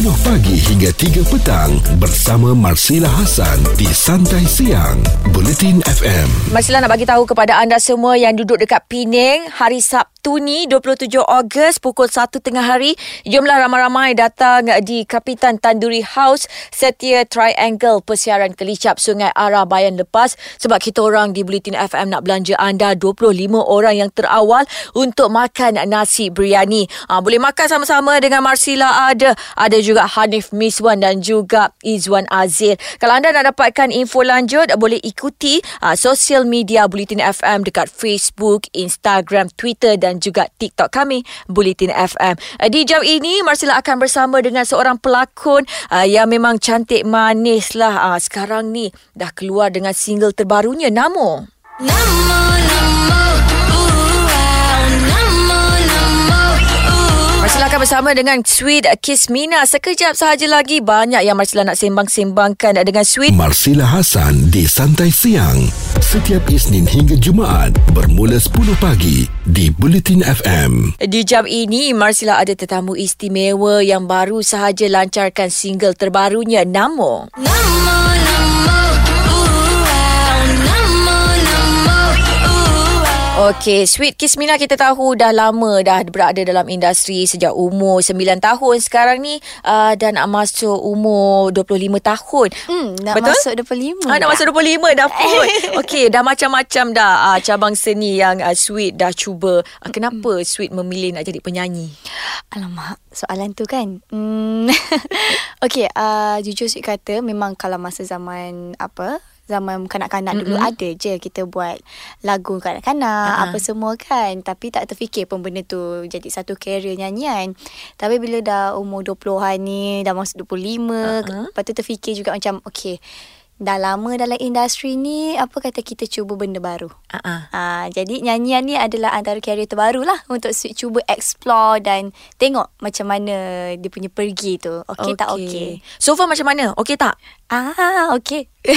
10 pagi hingga 3 petang bersama Marsila Hasan di Santai Siang. Bulletin FM. Masihlah nak bagi tahu kepada anda semua yang duduk dekat Penang hari Sabtu ni 27 Ogos pukul 1 tengah hari jumlah ramai-ramai datang di Kapitan Tanduri House Setia Triangle Persiaran Kelicap Sungai Arah Bayan lepas sebab kita orang di Bulletin FM nak belanja anda 25 orang yang terawal untuk makan nasi biryani. Ha, boleh makan sama-sama dengan Marsila ada ada juga Hanif Miswan dan juga Izwan Azir. Kalau anda nak dapatkan info lanjut boleh ikuti uh, sosial media Bulletin FM dekat Facebook, Instagram, Twitter dan juga TikTok kami Bulletin FM. Uh, di jam ini Marsila akan bersama dengan seorang pelakon uh, yang memang cantik manis lah uh, sekarang ni dah keluar dengan single terbarunya Namo. Namo, Namo. Marsila akan bersama dengan Sweet Kismina. Sekejap sahaja lagi banyak yang Marsila nak sembang-sembangkan dengan Sweet. Marsila Hasan di Santai Siang. Setiap Isnin hingga Jumaat bermula 10 pagi di Bulletin FM. Di jam ini Marsila ada tetamu istimewa yang baru sahaja lancarkan single terbarunya Namo. Namo, Namo. Okey, Sweet Kismina kita tahu dah lama dah berada dalam industri sejak umur 9 tahun. Sekarang ni uh, dah nak masuk umur 25 tahun. Hmm, nak Betul? masuk 25. Ah, nak masuk 25 dah pun. Okey, dah macam-macam dah uh, cabang seni yang uh, Sweet dah cuba. Uh, kenapa Sweet memilih nak jadi penyanyi? Alamak, soalan tu kan. Hmm. Okey, uh, jujur Sweet kata memang kalau masa zaman apa zaman kanak-kanak mm-hmm. dulu ada je kita buat lagu kanak-kanak uh-huh. apa semua kan tapi tak terfikir pun benda tu jadi satu career nyanyian tapi bila dah umur 20-an ni dah masuk 25 uh-huh. lepas tu terfikir juga macam okay dah lama dalam industri ni apa kata kita cuba benda baru. Uh-uh. Uh, jadi nyanyian ni adalah antara karya terbaru lah untuk cuba explore dan tengok macam mana dia punya pergi tu. Okey okay. tak okey. So far macam mana? Okey tak? Ah, okey.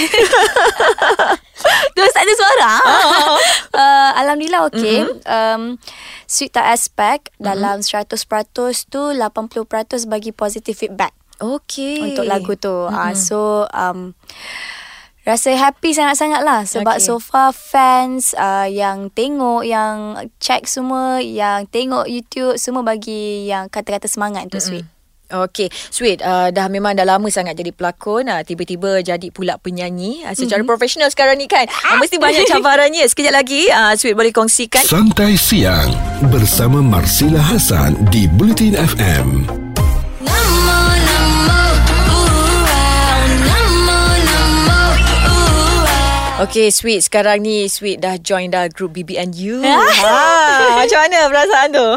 Terus tak ada suara. Oh. uh, Alhamdulillah okey. Mm-hmm. Um, sweet tak aspek mm-hmm. dalam 100% tu 80% bagi positive feedback. Okey. Untuk lagu tu. Mm-hmm. Uh, so um Rasa happy sangat-sangat lah Sebab okay. so far fans uh, yang tengok Yang check semua Yang tengok YouTube Semua bagi yang kata-kata semangat untuk mm-hmm. Sweet Okay, Sweet, uh, dah memang dah lama sangat jadi pelakon uh, Tiba-tiba jadi pula penyanyi uh, Secara mm-hmm. profesional sekarang ni kan uh, Mesti banyak cabarannya Sekejap lagi uh, Sweet boleh kongsikan Santai Siang Bersama Marsila Hasan Di Bulletin FM Okay, Sweet. Sekarang ni Sweet dah join dah group BBNU. ha, macam mana perasaan tu?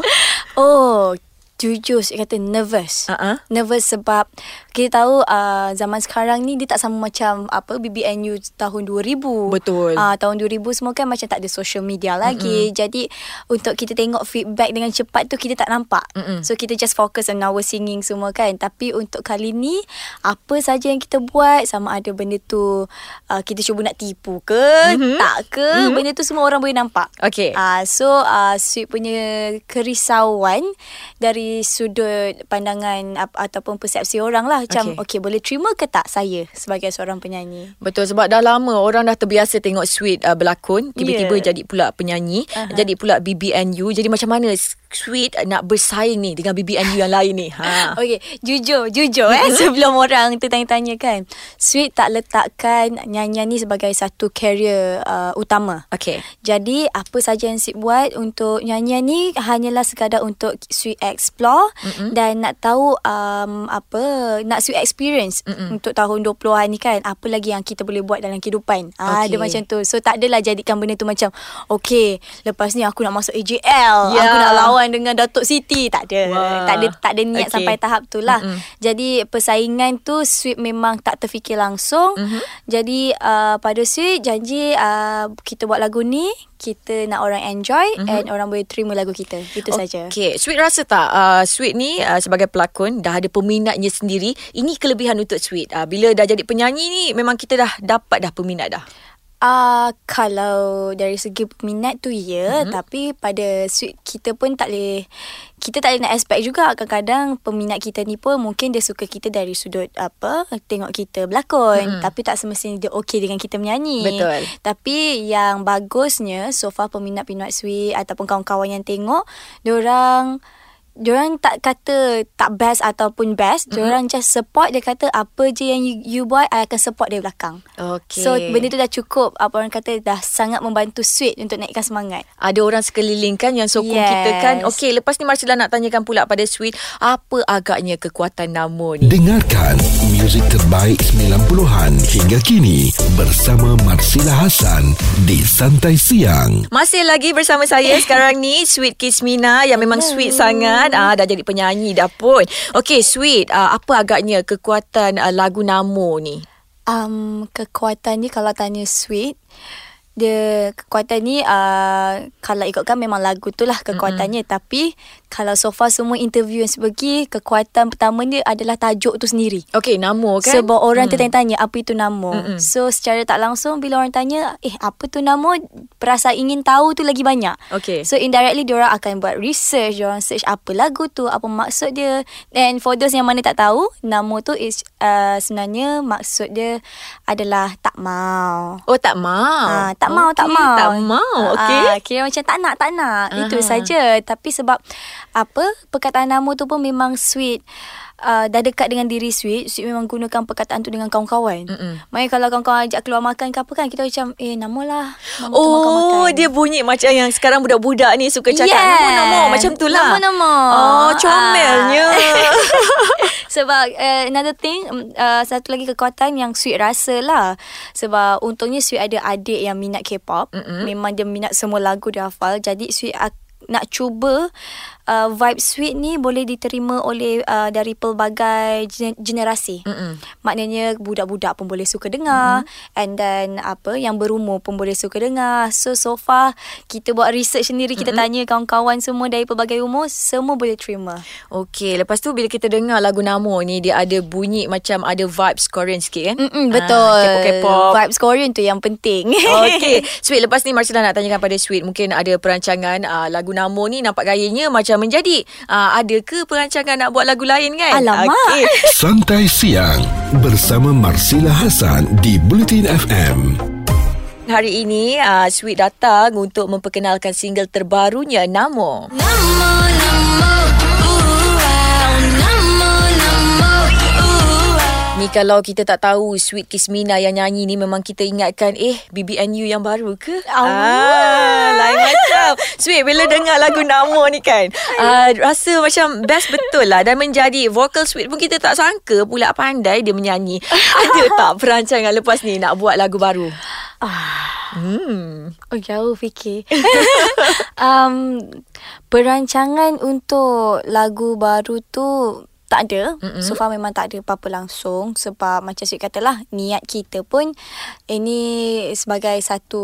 Oh, jujur saya kata nervous. Uh-huh. Nervous sebab kita tahu uh, zaman sekarang ni dia tak sama macam apa BBNU tahun 2000. Betul. Uh, tahun 2000 semua kan macam tak ada social media lagi. Mm-hmm. Jadi untuk kita tengok feedback dengan cepat tu kita tak nampak. Mm-hmm. So kita just focus on our singing semua kan. Tapi untuk kali ni apa saja yang kita buat sama ada benda tu uh, kita cuba nak tipu ke mm-hmm. tak ke mm-hmm. benda tu semua orang boleh nampak. Okay. Uh, so uh, sweet punya kerisauan dari sudut pandangan ataupun persepsi orang lah macam okay. okay boleh terima ke tak saya sebagai seorang penyanyi betul sebab dah lama orang dah terbiasa tengok Sweet uh, berlakon tiba-tiba yeah. jadi pula penyanyi uh-huh. jadi pula BBNU jadi macam mana Sweet nak bersaing ni dengan BBNU yang lain ni. Ha. Okey jujur jujur eh sebelum orang tu tanya-tanya kan. Sweet tak letakkan nyanyian ni sebagai satu career uh, utama. Okey. Jadi apa saja yang Sweet buat untuk nyanyian ni hanyalah sekadar untuk Sweet explore mm-hmm. dan nak tahu um, apa nak sweet experience Mm-mm. untuk tahun 20-an ni kan. Apa lagi yang kita boleh buat dalam kehidupan? Okay. ada macam tu. So tak adalah jadikan benda tu macam okay lepas ni aku nak masuk AJL yeah. aku nak lawan dengan Datuk Siti tak ada wow. tak ada tak ada niat okay. sampai tahap tu lah Mm-mm. jadi persaingan tu sweet memang tak terfikir langsung mm-hmm. jadi uh, pada sweet janji uh, kita buat lagu ni kita nak orang enjoy mm-hmm. and orang boleh terima lagu kita itu okay. saja okey sweet rasa tak uh, sweet ni uh, sebagai pelakon dah ada peminatnya sendiri ini kelebihan untuk Sweet. Uh, bila dah jadi penyanyi ni memang kita dah dapat dah peminat dah. Uh, kalau dari segi peminat tu ya. Mm-hmm. Tapi pada suite kita pun tak boleh Kita tak boleh nak expect juga. Kadang-kadang peminat kita ni pun Mungkin dia suka kita dari sudut apa Tengok kita berlakon. Mm-hmm. Tapi tak semestinya dia okey dengan kita menyanyi. Betul. Tapi yang bagusnya So far peminat-peminat suite Ataupun kawan-kawan yang tengok Diorang Diorang tak kata tak best ataupun best. Mm-hmm. Diorang just support. Dia kata apa je yang you, you buat, I akan support dia belakang. Okay. So, benda tu dah cukup. Apa orang kata dah sangat membantu sweet untuk naikkan semangat. Ada orang sekeliling kan yang sokong yes. kita kan. Okay, lepas ni Marcella nak tanyakan pula pada sweet. Apa agaknya kekuatan nama ni? Dengarkan muzik terbaik 90-an hingga kini bersama Marcella Hasan di Santai Siang. Masih lagi bersama saya sekarang ni Sweet Kismina yang memang sweet sangat kan ah dah jadi penyanyi dah pun. Okey sweet uh, apa agaknya kekuatan uh, lagu Namo ni? Um kekuatan ni kalau tanya sweet dia kekuatan ni uh, kalau ikutkan memang lagu tu lah kekuatannya mm-hmm. tapi kalau so far semua interview yang sebagi kekuatan pertama dia adalah tajuk tu sendiri. Okay, nama kan? Sebab orang mm. tertanya-tanya apa itu nama. Mm-mm. So secara tak langsung bila orang tanya eh apa tu nama perasa ingin tahu tu lagi banyak. Okay. So indirectly diorang akan buat research, diorang search apa lagu tu, apa maksud dia. And for those yang mana tak tahu, nama tu is uh, sebenarnya maksud dia adalah tak mau. Oh tak mau. Uh, tak mau, okay, tak mau. Tak mau. Okay. Uh, kira macam tak nak, tak nak. Uh-huh. Itu saja. Tapi sebab apa perkataan nama tu pun memang sweet uh, dah dekat dengan diri sweet sweet memang gunakan perkataan tu dengan kawan-kawan maknanya kalau kawan-kawan ajak keluar makan ke apa kan kita macam eh nama lah nama oh makan-makan. dia bunyi macam yang sekarang budak-budak ni suka cakap yes. nama-nama macam tu lah nama-nama oh comelnya uh. sebab uh, another thing uh, satu lagi kekuatan yang sweet rasa lah. Sebab untungnya sweet ada adik yang minat K-pop. Mm-mm. memang dia minat semua lagu dia hafal. Jadi sweet nak cuba uh, vibe sweet ni boleh diterima oleh uh, dari pelbagai generasi. Mm-mm. Maknanya budak-budak pun boleh suka dengar mm-hmm. and then apa yang berumur pun boleh suka dengar. So so far kita buat research sendiri kita mm-hmm. tanya kawan-kawan semua dari pelbagai umur semua boleh terima. Okey, lepas tu bila kita dengar lagu Namo ni dia ada bunyi macam ada vibes Korean sikit kan? Mm-mm, betul. Ah, K-pop. Vibes Korean tu yang penting. Okey, Sweet lepas ni Marcella nak tanyakan pada Sweet mungkin ada perancangan uh, lagu Namo ni nampak gayanya macam dah menjadi. Uh, ada ke perancangan nak buat lagu lain kan? Alamak. Okay. Santai siang bersama Marsila Hasan di Bulletin FM. Hari ini uh, Sweet datang untuk memperkenalkan single terbarunya Namo. Namo, Namo. Ni kalau kita tak tahu Sweet Kismina yang nyanyi ni Memang kita ingatkan Eh BBNU yang baru ke? Ah, lain macam Sweet bila dengar lagu nama ni kan uh, Rasa macam best betul lah Dan menjadi vocal Sweet pun kita tak sangka Pula pandai dia menyanyi Ada tak perancangan lepas ni Nak buat lagu baru? Ah. Hmm. Oh jauh fikir. um, perancangan untuk lagu baru tu tak ada mm-hmm. so far memang tak ada apa-apa langsung sebab macam Sweet katalah niat kita pun ini sebagai satu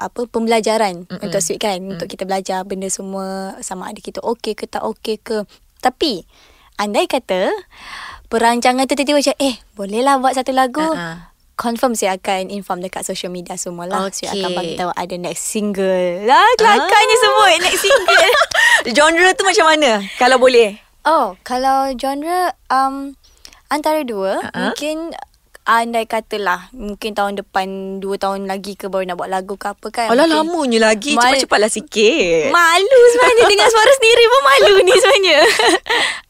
apa pembelajaran mm-hmm. untuk Sweet kan mm-hmm. untuk kita belajar benda semua sama ada kita okey ke tak okey ke tapi andai kata perancangan tu tiba-tiba macam eh bolehlah buat satu lagu uh-huh. Confirm saya akan inform dekat social media semua lah. Okay. Saya akan bagi tahu ada next single. Lah, kelakarnya ah. sebut next single. Genre tu macam mana? Kalau boleh. Oh, kalau genre um antara dua, uh-huh. mungkin andai katalah mungkin tahun depan dua tahun lagi ke baru nak buat lagu ke apa kan. Alah mungkin lamanya lagi, mal- cepat-cepatlah sikit. Malu sebenarnya dengan suara sendiri pun malu ni sebenarnya.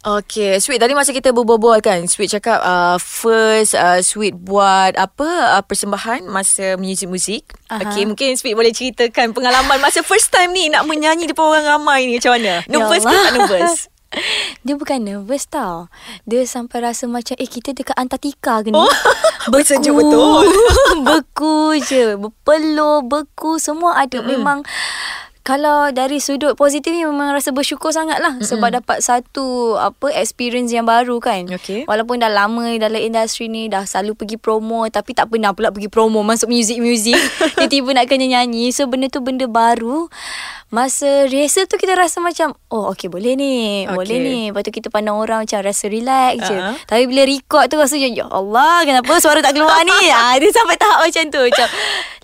Okay, Sweet tadi masa kita berbual-bual kan, Sweet cakap uh, first uh, Sweet buat apa uh, persembahan masa muzik-muzik. Uh-huh. Okay, mungkin Sweet boleh ceritakan pengalaman masa first time ni nak menyanyi depan orang ramai ni macam mana? Ya nervous ya ke tak nervous? Dia bukan nervous tau. Dia sampai rasa macam Eh kita dekat Antartika ke ni? Oh, Beku betul. Beku je. Berpeluh Beku Semua ada. Mm-hmm. Memang kalau dari sudut positif ni memang rasa bersyukur sangat lah mm-hmm. sebab dapat satu apa experience yang baru kan. Okey. Walaupun dah lama dalam industri ni dah selalu pergi promo tapi tak pernah pula pergi promo masuk music-music. Tiba-tiba nak kena nyanyi. So benda tu benda baru. Masa rehearsal tu kita rasa macam oh okey boleh ni. Okay. Boleh ni. Lepas tu kita pandang orang macam rasa relax uh-huh. je. Tapi bila record tu rasa ya Allah kenapa suara tak keluar ni. ah dia sampai tahap macam tu macam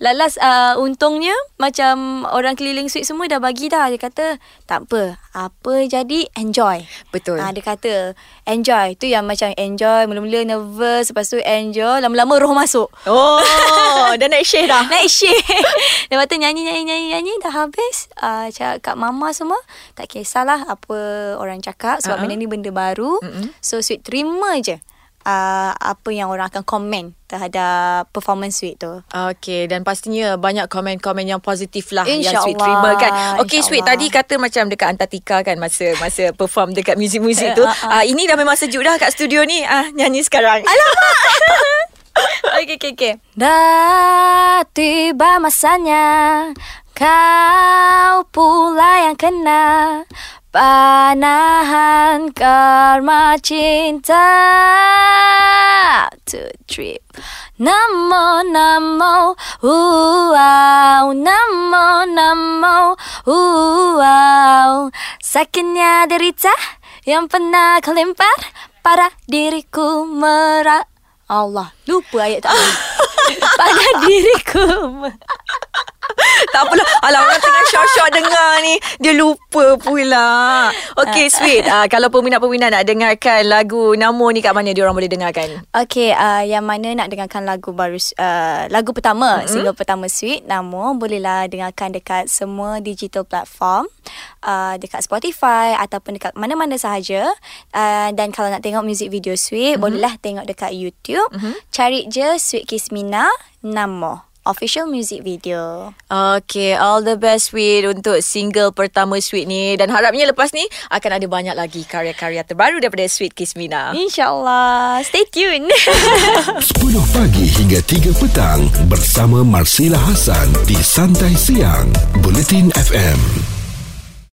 lalas uh, untungnya macam orang keliling suite semua dah bagi dah. Dia kata tak apa. Apa jadi enjoy. Betul. Ah dia kata enjoy. Tu yang macam enjoy mula-mula nervous lepas tu enjoy lama-lama roh masuk. Oh, dah naik share dah. Naik share. Lepas tu nyanyi nyanyi nyanyi nyanyi dah habis. Uh, cakap kat mama semua tak kisahlah apa orang cakap sebab uh-huh. benda ni benda baru. Uh-huh. So sweet terima je. Uh, apa yang orang akan komen terhadap performance suite tu. Okay, dan pastinya banyak komen-komen yang positif lah Insya yang Sweet terima kan. Okay, Sweet tadi kata macam dekat Antartika kan masa masa perform dekat muzik-muzik tu. Uh, uh. Uh, ini dah memang sejuk dah kat studio ni. Ah uh, nyanyi sekarang. Alamak! okay, okay, okay. Dah tiba masanya Kau pula yang kena Panahan karma cinta. To trip Namo namo wow Namo namo wow Sakitnya derita Yang pernah kau lempar Pada diriku merak Allah Lupa ayat tadi Pada diriku tak apalah. Alah orang tengah syok-syok dengar ni. Dia lupa pula. Okay uh, sweet. Uh, Kalau peminat-peminat nak dengarkan Lagu Namo ni kat mana Dia orang boleh dengarkan? Okay uh, Yang mana nak dengarkan lagu baru uh, Lagu pertama mm-hmm. Single pertama sweet Namo Bolehlah dengarkan dekat Semua digital platform uh, Dekat Spotify Ataupun dekat mana-mana sahaja. Uh, Dan kalau nak tengok music video sweet mm-hmm. Bolehlah tengok dekat YouTube. Mm-hmm. Cari je Sweet Kismina Namo official music video. Okay, all the best Sweet untuk single pertama Sweet ni dan harapnya lepas ni akan ada banyak lagi karya-karya terbaru daripada Sweet Kismina. InsyaAllah. Stay tune. 10 pagi hingga 3 petang bersama Marsila Hasan di Santai Siang, Bulletin FM.